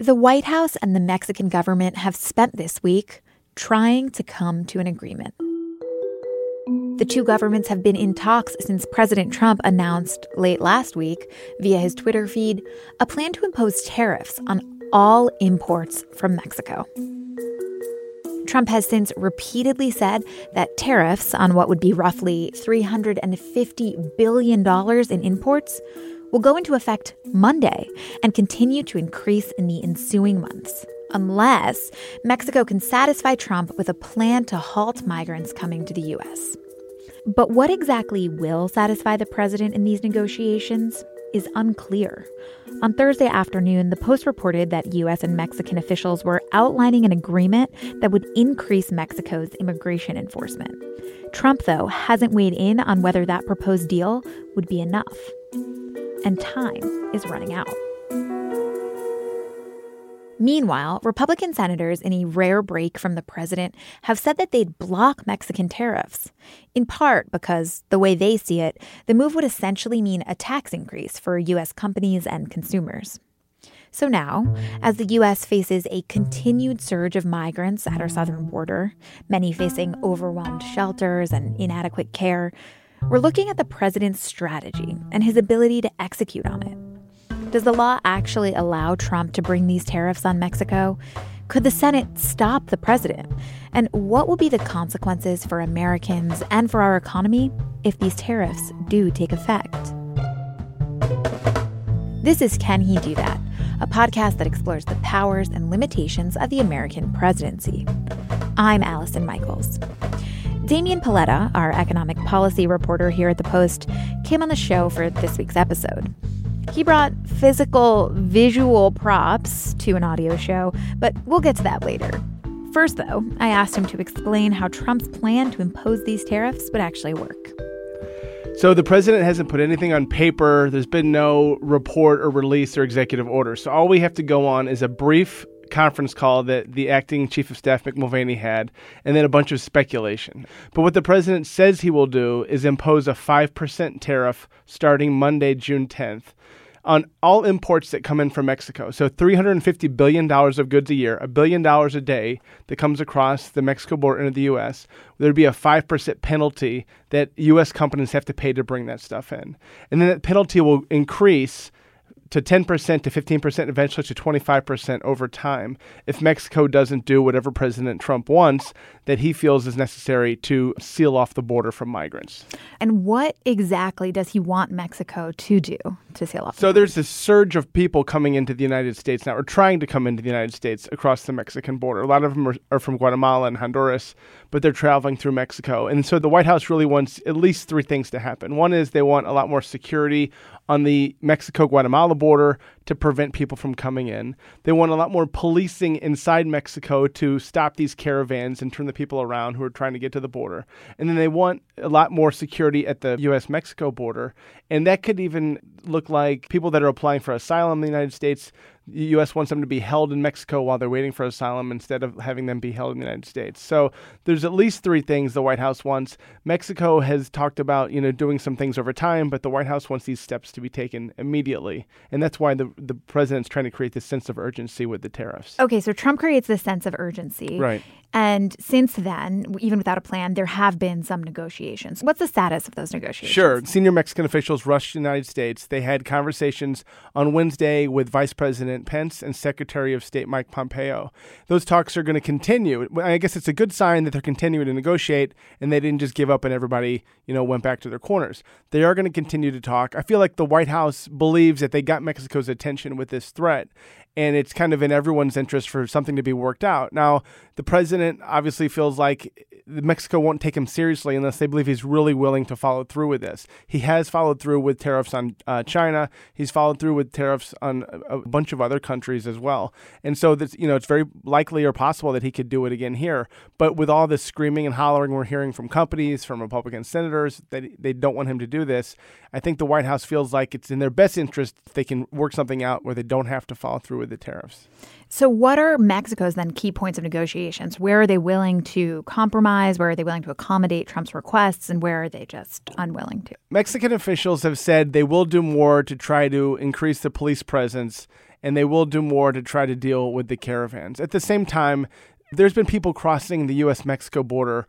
The White House and the Mexican government have spent this week trying to come to an agreement. The two governments have been in talks since President Trump announced late last week, via his Twitter feed, a plan to impose tariffs on all imports from Mexico. Trump has since repeatedly said that tariffs on what would be roughly $350 billion in imports will go into effect Monday and continue to increase in the ensuing months, unless Mexico can satisfy Trump with a plan to halt migrants coming to the U.S. But what exactly will satisfy the president in these negotiations is unclear. On Thursday afternoon, the Post reported that U.S. and Mexican officials were outlining an agreement that would increase Mexico's immigration enforcement. Trump, though, hasn't weighed in on whether that proposed deal would be enough and time is running out. Meanwhile, Republican senators, in a rare break from the president, have said that they'd block Mexican tariffs, in part because, the way they see it, the move would essentially mean a tax increase for U.S. companies and consumers. So now, as the U.S. faces a continued surge of migrants at our southern border, many facing overwhelmed shelters and inadequate care, we're looking at the president's strategy and his ability to execute on it. Does the law actually allow Trump to bring these tariffs on Mexico? Could the Senate stop the president? And what will be the consequences for Americans and for our economy if these tariffs do take effect? This is Can He Do That? A podcast that explores the powers and limitations of the American presidency. I'm Allison Michaels. Damian Paletta, our economic policy reporter here at The Post, came on the show for this week's episode. He brought physical, visual props to an audio show, but we'll get to that later. First, though, I asked him to explain how Trump's plan to impose these tariffs would actually work. So the president hasn't put anything on paper. There's been no report or release or executive order. So all we have to go on is a brief conference call that the acting chief of staff Mick Mulvaney had, and then a bunch of speculation. But what the president says he will do is impose a 5% tariff starting Monday, June 10th. On all imports that come in from Mexico. So $350 billion of goods a year, a billion dollars a day that comes across the Mexico border into the U.S., there'd be a 5% penalty that U.S. companies have to pay to bring that stuff in. And then that penalty will increase to 10% to 15%, eventually to 25% over time if Mexico doesn't do whatever President Trump wants that he feels is necessary to seal off the border from migrants. And what exactly does he want Mexico to do to seal off? so there's this surge of people coming into the United States now, or trying to come into the United States across the Mexican border. A lot of them are, are from Guatemala and Honduras, but they're traveling through Mexico. And so the White House really wants at least three things to happen. One is they want a lot more security on the Mexico Guatemala border to prevent people from coming in. They want a lot more policing inside Mexico to stop these caravans and turn the people around who are trying to get to the border. And then they want a lot more security at the US Mexico border. And that could even look like people that are applying for asylum in the United States U.S. wants them to be held in Mexico while they're waiting for asylum instead of having them be held in the United States. So there's at least three things the White House wants. Mexico has talked about you know doing some things over time, but the White House wants these steps to be taken immediately, and that's why the the president's trying to create this sense of urgency with the tariffs. Okay, so Trump creates this sense of urgency, right? And since then, even without a plan, there have been some negotiations. What's the status of those negotiations? Sure. Senior Mexican officials rushed to the United States. They had conversations on Wednesday with Vice President Pence and Secretary of State Mike Pompeo. Those talks are going to continue. I guess it's a good sign that they're continuing to negotiate and they didn't just give up and everybody, you know, went back to their corners. They are going to continue to talk. I feel like the White House believes that they got Mexico's attention with this threat and it's kind of in everyone's interest for something to be worked out. Now, the president obviously feels like Mexico won't take him seriously unless they believe he's really willing to follow through with this. He has followed through with tariffs on uh, China. He's followed through with tariffs on a, a bunch of other countries as well. And so that's you know it's very likely or possible that he could do it again here. But with all this screaming and hollering we're hearing from companies, from Republican senators that they don't want him to do this, I think the White House feels like it's in their best interest if they can work something out where they don't have to follow through with the tariffs. So, what are Mexico's then key points of negotiations? Where are they willing to compromise? Where are they willing to accommodate Trump's requests? And where are they just unwilling to? Mexican officials have said they will do more to try to increase the police presence and they will do more to try to deal with the caravans. At the same time, there's been people crossing the US Mexico border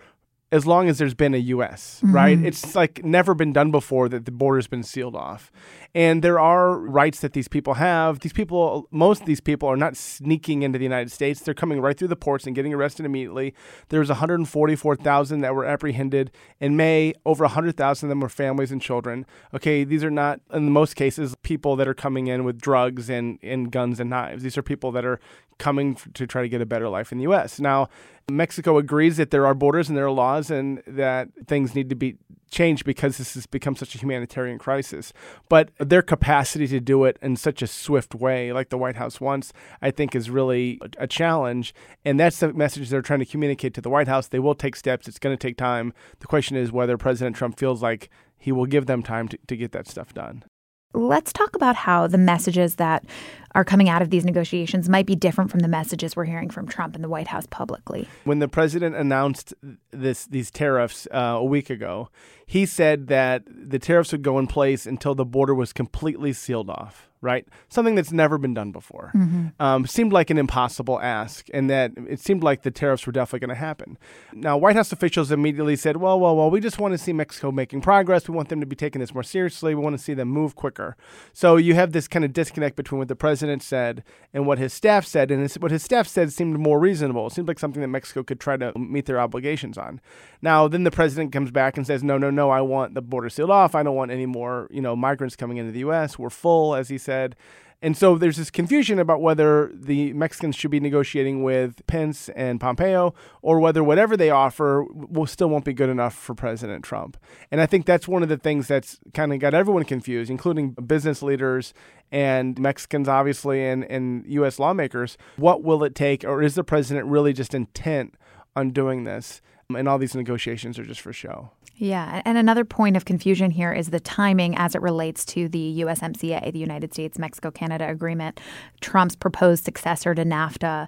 as long as there's been a U.S., mm-hmm. right? It's like never been done before that the border's been sealed off. And there are rights that these people have. These people, most of these people are not sneaking into the United States. They're coming right through the ports and getting arrested immediately. There's 144,000 that were apprehended in May. Over 100,000 of them were families and children. Okay, these are not, in most cases, people that are coming in with drugs and, and guns and knives. These are people that are coming to try to get a better life in the U.S. Now, Mexico agrees that there are borders and there are laws and that things need to be changed because this has become such a humanitarian crisis. But their capacity to do it in such a swift way, like the White House wants, I think is really a challenge. And that's the message they're trying to communicate to the White House. They will take steps. It's going to take time. The question is whether President Trump feels like he will give them time to, to get that stuff done. Let's talk about how the messages that are coming out of these negotiations might be different from the messages we're hearing from Trump and the White House publicly. When the president announced this these tariffs uh, a week ago, he said that the tariffs would go in place until the border was completely sealed off right? Something that's never been done before. Mm-hmm. Um, seemed like an impossible ask, and that it seemed like the tariffs were definitely going to happen. Now, White House officials immediately said, well, well, well, we just want to see Mexico making progress. We want them to be taking this more seriously. We want to see them move quicker. So you have this kind of disconnect between what the president said and what his staff said, and what his staff said seemed more reasonable. It seemed like something that Mexico could try to meet their obligations on. Now, then the president comes back and says, no, no, no, I want the border sealed off. I don't want any more, you know, migrants coming into the U.S. We're full, as he said said. And so there's this confusion about whether the Mexicans should be negotiating with Pence and Pompeo or whether whatever they offer will still won't be good enough for President Trump. And I think that's one of the things that's kind of got everyone confused, including business leaders and Mexicans, obviously, and, and U.S. lawmakers. What will it take, or is the president really just intent on doing this? And all these negotiations are just for show. Yeah, and another point of confusion here is the timing as it relates to the USMCA, the United States Mexico Canada Agreement, Trump's proposed successor to NAFTA.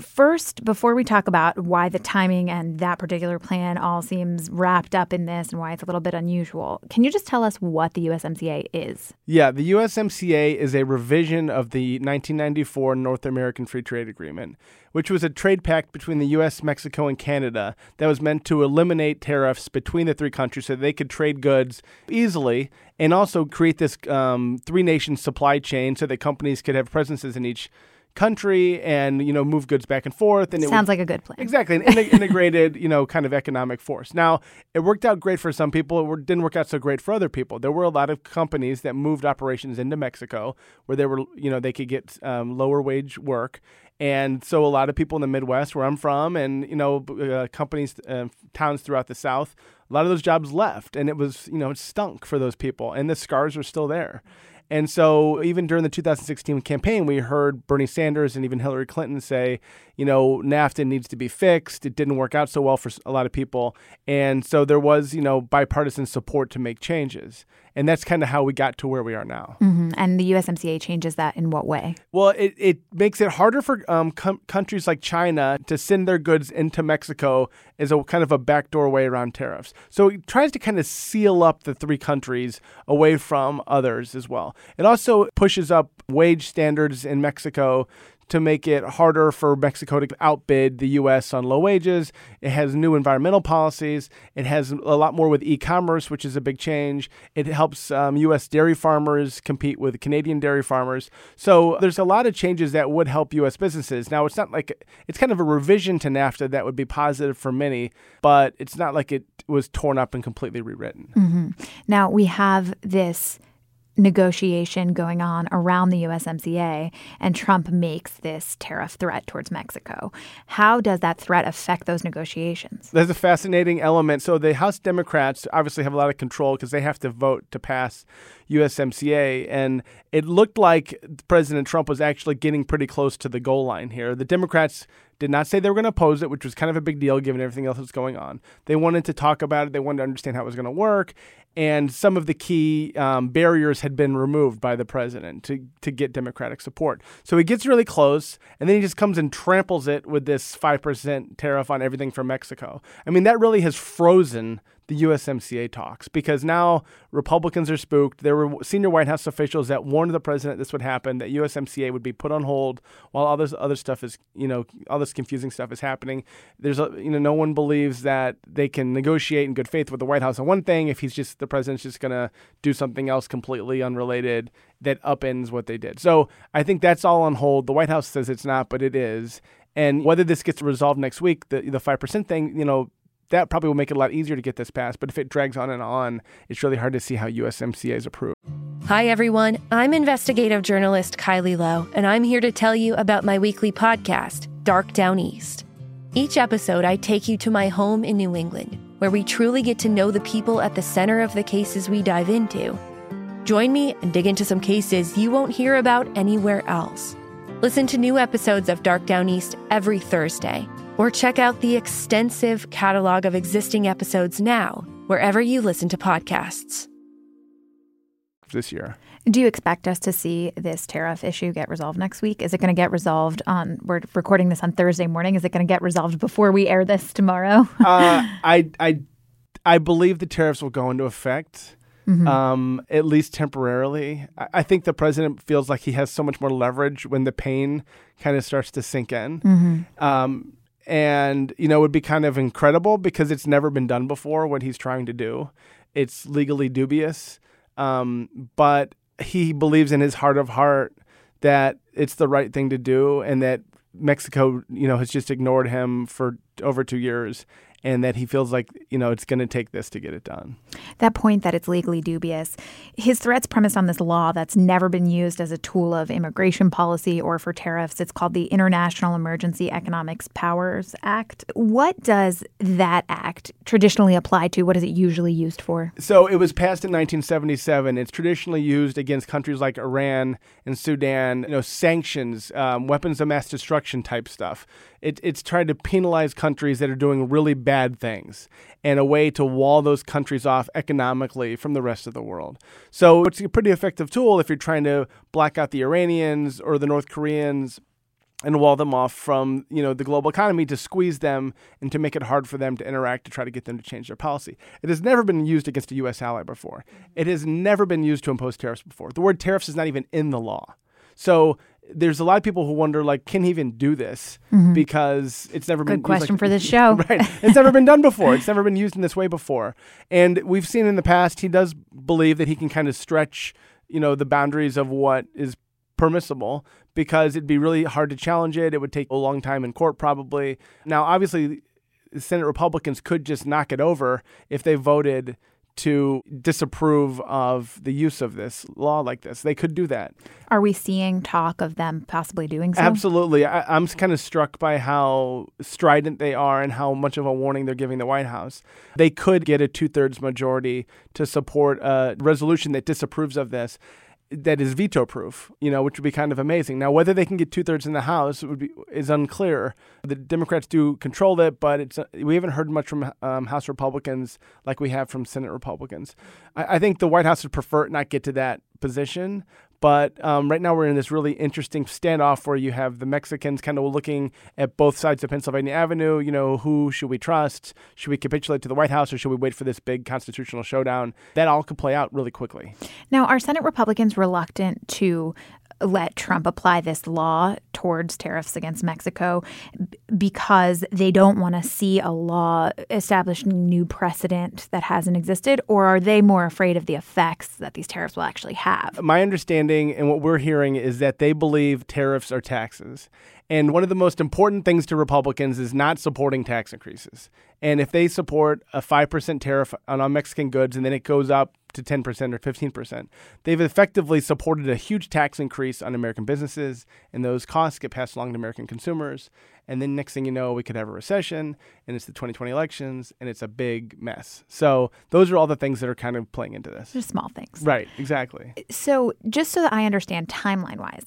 First, before we talk about why the timing and that particular plan all seems wrapped up in this and why it's a little bit unusual, can you just tell us what the USMCA is? Yeah, the USMCA is a revision of the 1994 North American Free Trade Agreement, which was a trade pact between the US, Mexico, and Canada that was meant to eliminate tariffs between the three countries so they could trade goods easily and also create this um, three nation supply chain so that companies could have presences in each country and you know move goods back and forth and sounds like a good plan. Exactly an integrated you know kind of economic force. Now it worked out great for some people it didn't work out so great for other people. There were a lot of companies that moved operations into mexico where they were you know they could get um, lower wage work. And so a lot of people in the midwest where i'm from and you know uh, companies uh, towns throughout the south a lot of those jobs left and it was you know it stunk for those people and the scars are still there and so, even during the 2016 campaign, we heard Bernie Sanders and even Hillary Clinton say, you know, NAFTA needs to be fixed. It didn't work out so well for a lot of people. And so, there was, you know, bipartisan support to make changes. And that's kind of how we got to where we are now. Mm-hmm. And the USMCA changes that in what way? Well, it, it makes it harder for um, com- countries like China to send their goods into Mexico as a kind of a backdoor way around tariffs. So it tries to kind of seal up the three countries away from others as well. It also pushes up wage standards in Mexico to make it harder for Mexico to outbid the U.S. on low wages. It has new environmental policies. It has a lot more with e commerce, which is a big change. It helps um, U.S. dairy farmers compete with Canadian dairy farmers. So there's a lot of changes that would help U.S. businesses. Now, it's not like it's kind of a revision to NAFTA that would be positive for many, but it's not like it was torn up and completely rewritten. Mm-hmm. Now, we have this negotiation going on around the USMCA, and Trump makes this tariff threat towards Mexico. How does that threat affect those negotiations? There's a fascinating element. So the House Democrats obviously have a lot of control because they have to vote to pass USMCA. And it looked like President Trump was actually getting pretty close to the goal line here. The Democrats did not say they were going to oppose it, which was kind of a big deal given everything else that's going on. They wanted to talk about it, they wanted to understand how it was going to work. And some of the key um, barriers had been removed by the president to, to get Democratic support. So he gets really close, and then he just comes and tramples it with this 5% tariff on everything from Mexico. I mean, that really has frozen the USMCA talks because now Republicans are spooked. There were senior White House officials that warned the president this would happen, that USMCA would be put on hold while all this other stuff is, you know, all this confusing stuff is happening. There's, a, you know, no one believes that they can negotiate in good faith with the White House on one thing if he's just the president's just going to do something else completely unrelated that upends what they did. So I think that's all on hold. The White House says it's not, but it is. And whether this gets resolved next week, the the five percent thing, you know, that probably will make it a lot easier to get this passed. But if it drags on and on, it's really hard to see how USMCA is approved. Hi, everyone. I'm investigative journalist Kylie Low, and I'm here to tell you about my weekly podcast, Dark Down East. Each episode, I take you to my home in New England, where we truly get to know the people at the center of the cases we dive into. Join me and dig into some cases you won't hear about anywhere else. Listen to new episodes of Dark Down East every Thursday or check out the extensive catalog of existing episodes now, wherever you listen to podcasts. This year. Do you expect us to see this tariff issue get resolved next week? Is it going to get resolved on? We're recording this on Thursday morning. Is it going to get resolved before we air this tomorrow? uh, I, I, I believe the tariffs will go into effect. Mm-hmm. Um, at least temporarily. I, I, think the president feels like he has so much more leverage when the pain kind of starts to sink in. Mm-hmm. Um, and you know it would be kind of incredible because it's never been done before what he's trying to do. It's legally dubious. Um, but he believes in his heart of heart that it's the right thing to do and that mexico you know has just ignored him for over two years and that he feels like you know it's going to take this to get it done. That point that it's legally dubious, his threats premised on this law that's never been used as a tool of immigration policy or for tariffs. It's called the International Emergency Economics Powers Act. What does that act traditionally apply to? What is it usually used for? So it was passed in 1977. It's traditionally used against countries like Iran and Sudan. You know, sanctions, um, weapons of mass destruction type stuff. It, it's tried to penalize countries that are doing really bad things and a way to wall those countries off economically from the rest of the world. So it's a pretty effective tool if you're trying to black out the Iranians or the North Koreans and wall them off from you know the global economy to squeeze them and to make it hard for them to interact to try to get them to change their policy. It has never been used against a U.S. ally before. Mm-hmm. It has never been used to impose tariffs before. The word tariffs is not even in the law. So there's a lot of people who wonder like can he even do this? Mm-hmm. because it's never Good been question like, for this show. Right. It's never been done before. It's never been used in this way before. And we've seen in the past he does believe that he can kind of stretch you know the boundaries of what is permissible because it'd be really hard to challenge it. It would take a long time in court probably. Now obviously senate republicans could just knock it over if they voted to disapprove of the use of this law like this. They could do that. Are we seeing talk of them possibly doing so? Absolutely. I, am kind of struck by how strident they are and how much of a warning they're giving the White House. They could get a two thirds majority to support a resolution that disapproves of this that is veto proof, you know, which would be kind of amazing. Now, whether they can get two thirds in the House would be is unclear. The Democrats do control it, but it's we haven't heard much from um, House Republicans like we have from Senate Republicans. I, I think the White House would prefer not get to that position, but um, right now we're in this really interesting standoff where you have the Mexicans kind of looking at both sides of Pennsylvania Avenue. You know, who should we trust? Should we capitulate to the White House or should we wait for this big constitutional showdown? That all could play out really quickly. Now, are Senate Republicans reluctant to let Trump apply this law towards tariffs against Mexico because they don't want to see a law establishing new precedent that hasn't existed? Or are they more afraid of the effects that these tariffs will actually have? My understanding and what we're hearing is that they believe tariffs are taxes. And one of the most important things to Republicans is not supporting tax increases. And if they support a 5% tariff on, on Mexican goods and then it goes up to 10% or 15%. They've effectively supported a huge tax increase on American businesses, and those costs get passed along to American consumers. And then next thing you know, we could have a recession, and it's the 2020 elections, and it's a big mess. So those are all the things that are kind of playing into this. Just small things. Right, exactly. So, just so that I understand timeline wise,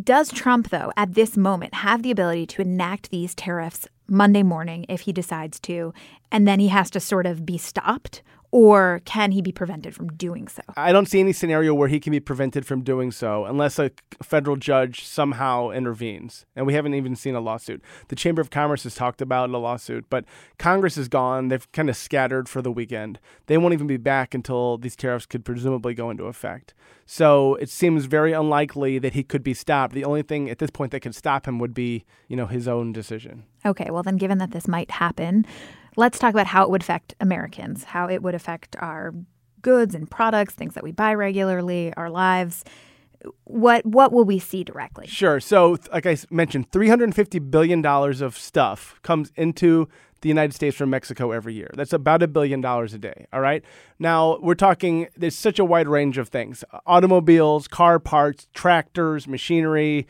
does Trump, though, at this moment have the ability to enact these tariffs Monday morning if he decides to, and then he has to sort of be stopped? Or can he be prevented from doing so? I don't see any scenario where he can be prevented from doing so unless a federal judge somehow intervenes. And we haven't even seen a lawsuit. The Chamber of Commerce has talked about a lawsuit, but Congress is gone. They've kind of scattered for the weekend. They won't even be back until these tariffs could presumably go into effect. So it seems very unlikely that he could be stopped. The only thing at this point that could stop him would be, you know, his own decision. Okay, well, then, given that this might happen, let's talk about how it would affect Americans, how it would affect our goods and products, things that we buy regularly, our lives. What what will we see directly? Sure. So, like I mentioned, three hundred and fifty billion dollars of stuff comes into the United States from Mexico every year. That's about a billion dollars a day. All right. Now we're talking. There's such a wide range of things: automobiles, car parts, tractors, machinery,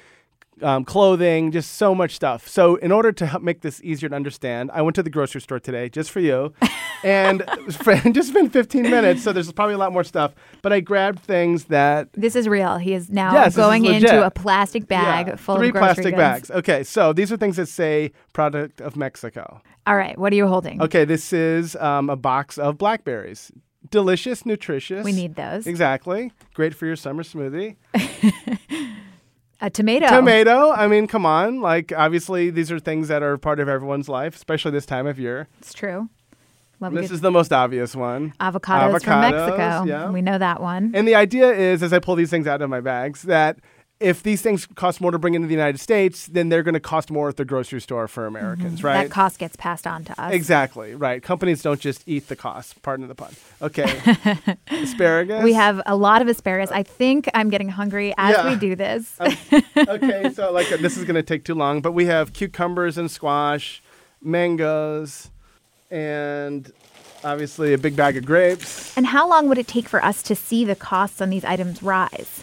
um, clothing, just so much stuff. So, in order to help make this easier to understand, I went to the grocery store today just for you, and just spent 15 minutes. So there's probably a lot more stuff. But I grabbed things that This is real. He is now Yes, this is going into a plastic bag yeah, full three plastic goods. bags. Okay, so these are things that say "product of Mexico." All right, what are you holding? Okay, this is um, a box of blackberries. Delicious, nutritious. We need those. Exactly. Great for your summer smoothie. A tomato. Tomato. I mean, come on. Like, obviously, these are things that are part of everyone's life, especially this time of year. It's true. Love This is the most obvious one. avocados, from avocados, Mexico. yeah. We know that one. And the idea is, as I pull these things out of my bags, that if these things cost more to bring into the United States, then they're going to cost more at the grocery store for Americans, mm-hmm. right? Mm-hmm. That cost gets passed on to us. Exactly, right. Companies don't just eat the cost, pardon the pun. Okay. Asparagus. We have a lot of asparagus. Uh, I think I'm getting hungry as Yeah. we do this. Um, okay, so like uh, this is going to take too long, but we have cucumbers and squash, mangoes, and obviously a big bag of grapes. and how long would it take for us to see the costs on these items rise?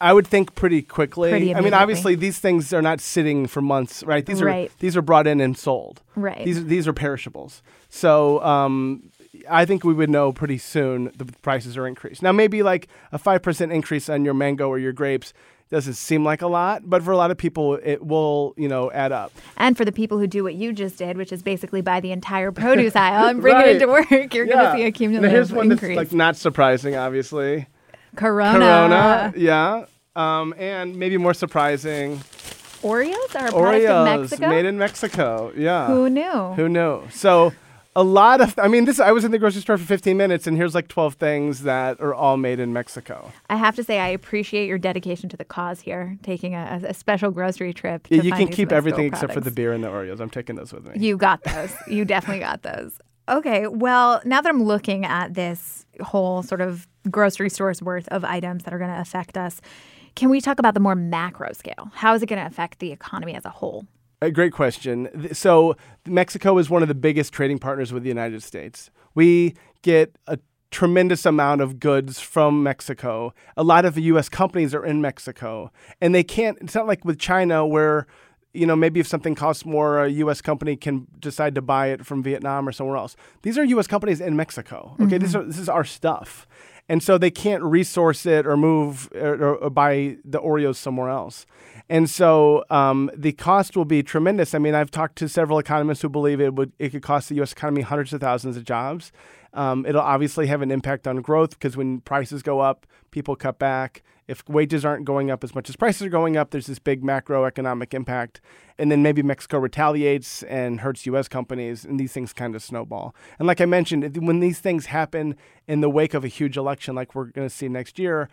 I would think pretty quickly. Pretty I mean, obviously these things are not sitting for months, right? These Right. are these are brought in and sold. Right. These these are perishables. So um, I think we would know pretty soon the prices are increased. Now maybe like a five percent increase on your mango or your grapes doesn't seem like a lot, but for a lot of people it will you know add up. And for the people who do what you just did, which is basically buy the entire produce aisle and bring Right. it into work, you're going to see a Now, cumulative here's one increase. that's like not surprising, obviously. Corona. Corona, yeah. Um, and maybe more surprising, Oreos are a product of Oreos Mexico. made in Mexico. Yeah. Who knew? Who knew? So a lot of I mean this I was in the grocery store for 15 minutes and here's like 12 things that are all made in Mexico. I have to say, I appreciate your dedication to the cause here, taking a, a special grocery trip. Yeah, you find can these keep Mexico everything except for the products. beer and the Oreos. I'm taking those with me. You got those. you definitely got those. Okay, well, now that I'm looking at this whole sort of grocery store's worth of items that are going to affect us, can we talk about the more macro scale? How is it going to affect the economy as a whole? A great question. So, Mexico is one of the biggest trading partners with the United States. We get a tremendous amount of goods from Mexico. A lot of the US companies are in Mexico, and they can't it's not like with China where you know, maybe if something costs more, a U.S. company can decide to buy it from Vietnam or somewhere else. These are U.S. companies in Mexico. Okay, these are, this is our stuff, and so they can't resource it or move or, or, or buy the Oreos somewhere else. And so um, the cost will be tremendous. I mean, I've talked to several economists who believe it would it could cost the U.S. economy hundreds of thousands of jobs. Um, it'll obviously have an impact on growth because when prices go up, people cut back. If wages aren't going up as much as prices are going up, there's this big macroeconomic impact. And then maybe Mexico retaliates and hurts U.S. companies, and these things kind of snowball. And like I mentioned, when these things happen in the wake of a huge election, like we're going to see next year,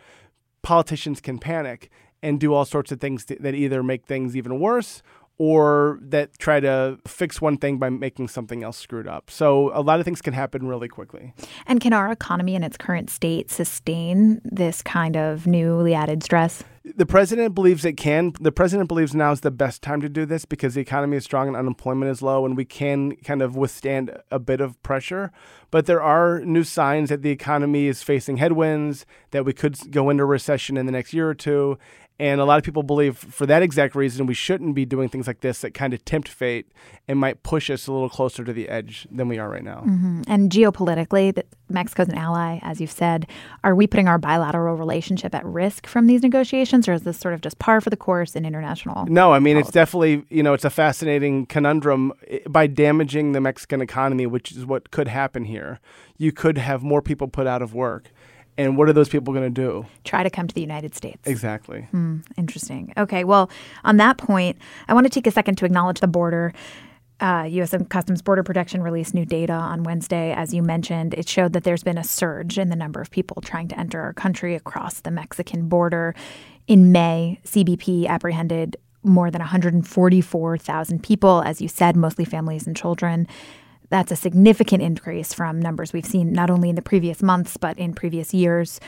politicians can panic and do all sorts of things that either make things even worse or that try to fix one thing by making something else screwed up. So a lot of things can happen really quickly. And can our economy in its current state sustain this kind of newly added stress? The president believes it can. The president believes now is the best time to do this because the economy is strong and unemployment is low, and we can kind of withstand a bit of pressure. But there are new signs that the economy is facing headwinds, that we could go into recession in the next year or two. And a lot of people believe for that exact reason, we shouldn't be doing things like this that kind of tempt fate and might push us a little closer to the edge than we are right now. Mm-hmm. And geopolitically, that Mexico's an ally, as you've said. Are we putting our bilateral relationship at risk from these negotiations, or is this sort of just par for the course in international? No, I mean, it's definitely, you know, it's a fascinating conundrum. By damaging the Mexican economy, which is what could happen here, you could have more people put out of work. And what are those people going to do? Try to come to the United States. Exactly. Hmm, interesting. Okay. Well, on that point, I want to take a second to acknowledge the border. Uh, U.S. Customs Border Protection released new data on Wednesday. As you mentioned, it showed that there's been a surge in the number of people trying to enter our country across the Mexican border. In May, CBP apprehended more than 144,000 people, as you said, mostly families and children. That's a significant increase from numbers we've seen not only in the previous months, but in previous years.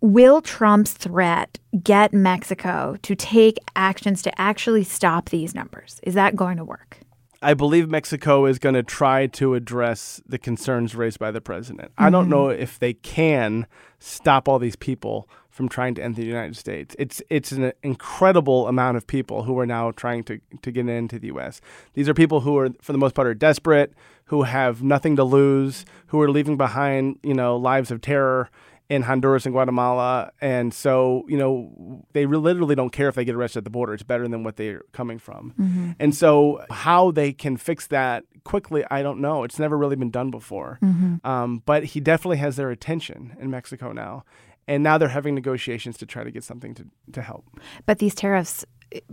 Will Trump's threat get Mexico to take actions to actually stop these numbers? Is that going to work? I believe Mexico is going to try to address the concerns raised by the president. Mm-hmm. I don't know if they can stop all these people from trying to enter the United States. It's it's an incredible amount of people who are now trying to to get into the U.S. These are people who are, for the most part, are desperate, who have nothing to lose, who are leaving behind, you know, lives of terror in Honduras and Guatemala, and so you know they literally don't care if they get arrested at the border. It's better than what they're coming from, mm-hmm. and so how they can fix that quickly, I don't know. It's never really been done before, mm-hmm. um, but he definitely has their attention in Mexico now, and now they're having negotiations to try to get something to, to help. But these tariffs,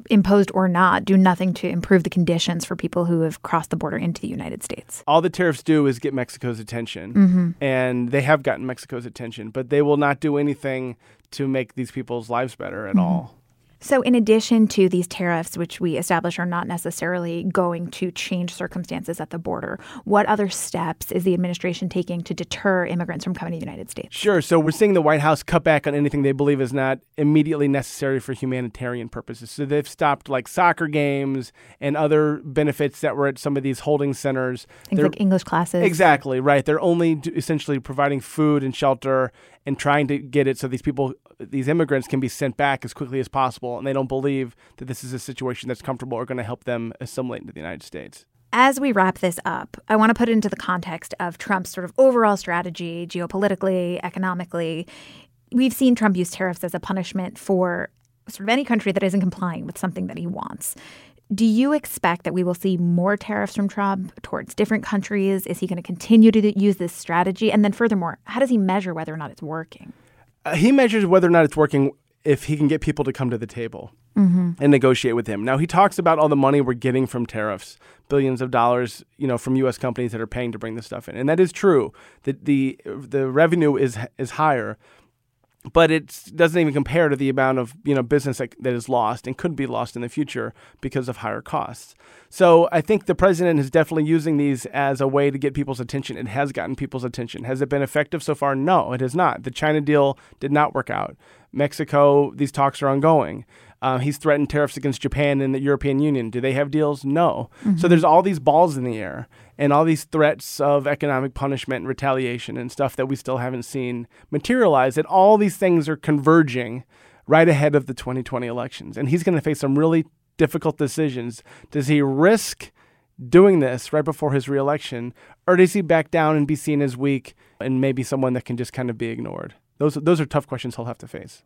imposed or not, do nothing to improve the conditions for people who have crossed the border into the United States. All the tariffs do is get Mexico's attention, mm-hmm. and they have gotten Mexico's attention, but they will not do anything to make these people's lives better at mm-hmm. all. So, in addition to these tariffs, which we establish are not necessarily going to change circumstances at the border, what other steps is the administration taking to deter immigrants from coming to the United States? Sure. So, we're seeing the White House cut back on anything they believe is not immediately necessary for humanitarian purposes. So, they've stopped like soccer games and other benefits that were at some of these holding centers. Things They're, like English classes. Exactly, right. They're only essentially providing food and shelter and trying to get it so these people, these immigrants, can be sent back as quickly as possible. And they don't believe that this is a situation that's comfortable or going to help them assimilate into the United States. As we wrap this up, I want to put it into the context of Trump's sort of overall strategy, geopolitically, economically. We've seen Trump use tariffs as a punishment for sort of any country that isn't complying with something that he wants. Do you expect that we will see more tariffs from Trump towards different countries? Is he going to continue to use this strategy? And then, furthermore, how does he measure whether or not it's working? Uh, he measures whether or not it's working if he can get people to come to the table mm-hmm. and negotiate with him. Now, he talks about all the money we're getting from tariffs, billions of dollars, you know, from U.S. companies that are paying to bring this stuff in, and that is true. That the the revenue is is higher, but it doesn't even compare to the amount of you know business that, that is lost and could be lost in the future because of higher costs. So I think the president is definitely using these as a way to get people's attention. It has gotten people's attention. Has it been effective so far? No, it has not. The China deal did not work out. Mexico, these talks are ongoing. Uh, he's threatened tariffs against Japan and the European Union. Do they have deals? No. Mm-hmm. So there's all these balls in the air and all these threats of economic punishment and retaliation and stuff that we still haven't seen materialize. And all these things are converging right ahead of the 2020 elections. And he's going to face some really difficult decisions. Does he risk doing this right before his reelection, or does he back down and be seen as weak and maybe someone that can just kind of be ignored? Those, those are tough questions he'll have to face.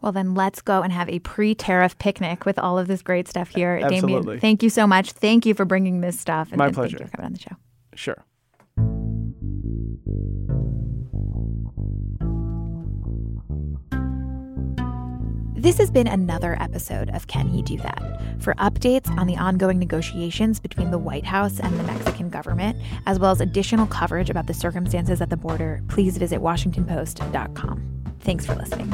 Well, then let's go and have a pre tariff picnic with all of this great stuff here. Absolutely. Damian, thank you so much. Thank you for bringing this stuff. And, My pleasure. Thank you for coming on the show. Sure. This has been another episode of Can He Do That? For updates on the ongoing negotiations between the White House and the Mexican government, as well as additional coverage about the circumstances at the border, please visit WashingtonPost.com. Thanks for listening.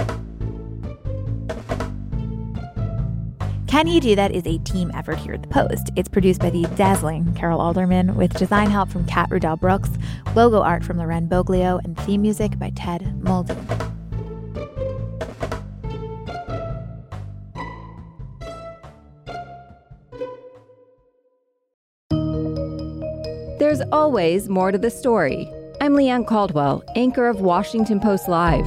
Can You Do That is a team effort here at The Post. It's produced by the dazzling Carol Alderman with design help from Kat Rudell Brooks, logo art from Loren Boglio, and theme music by Ted Muldoon. There's always more to the story. I'm Leigh Ann Caldwell, anchor of Washington Post Live.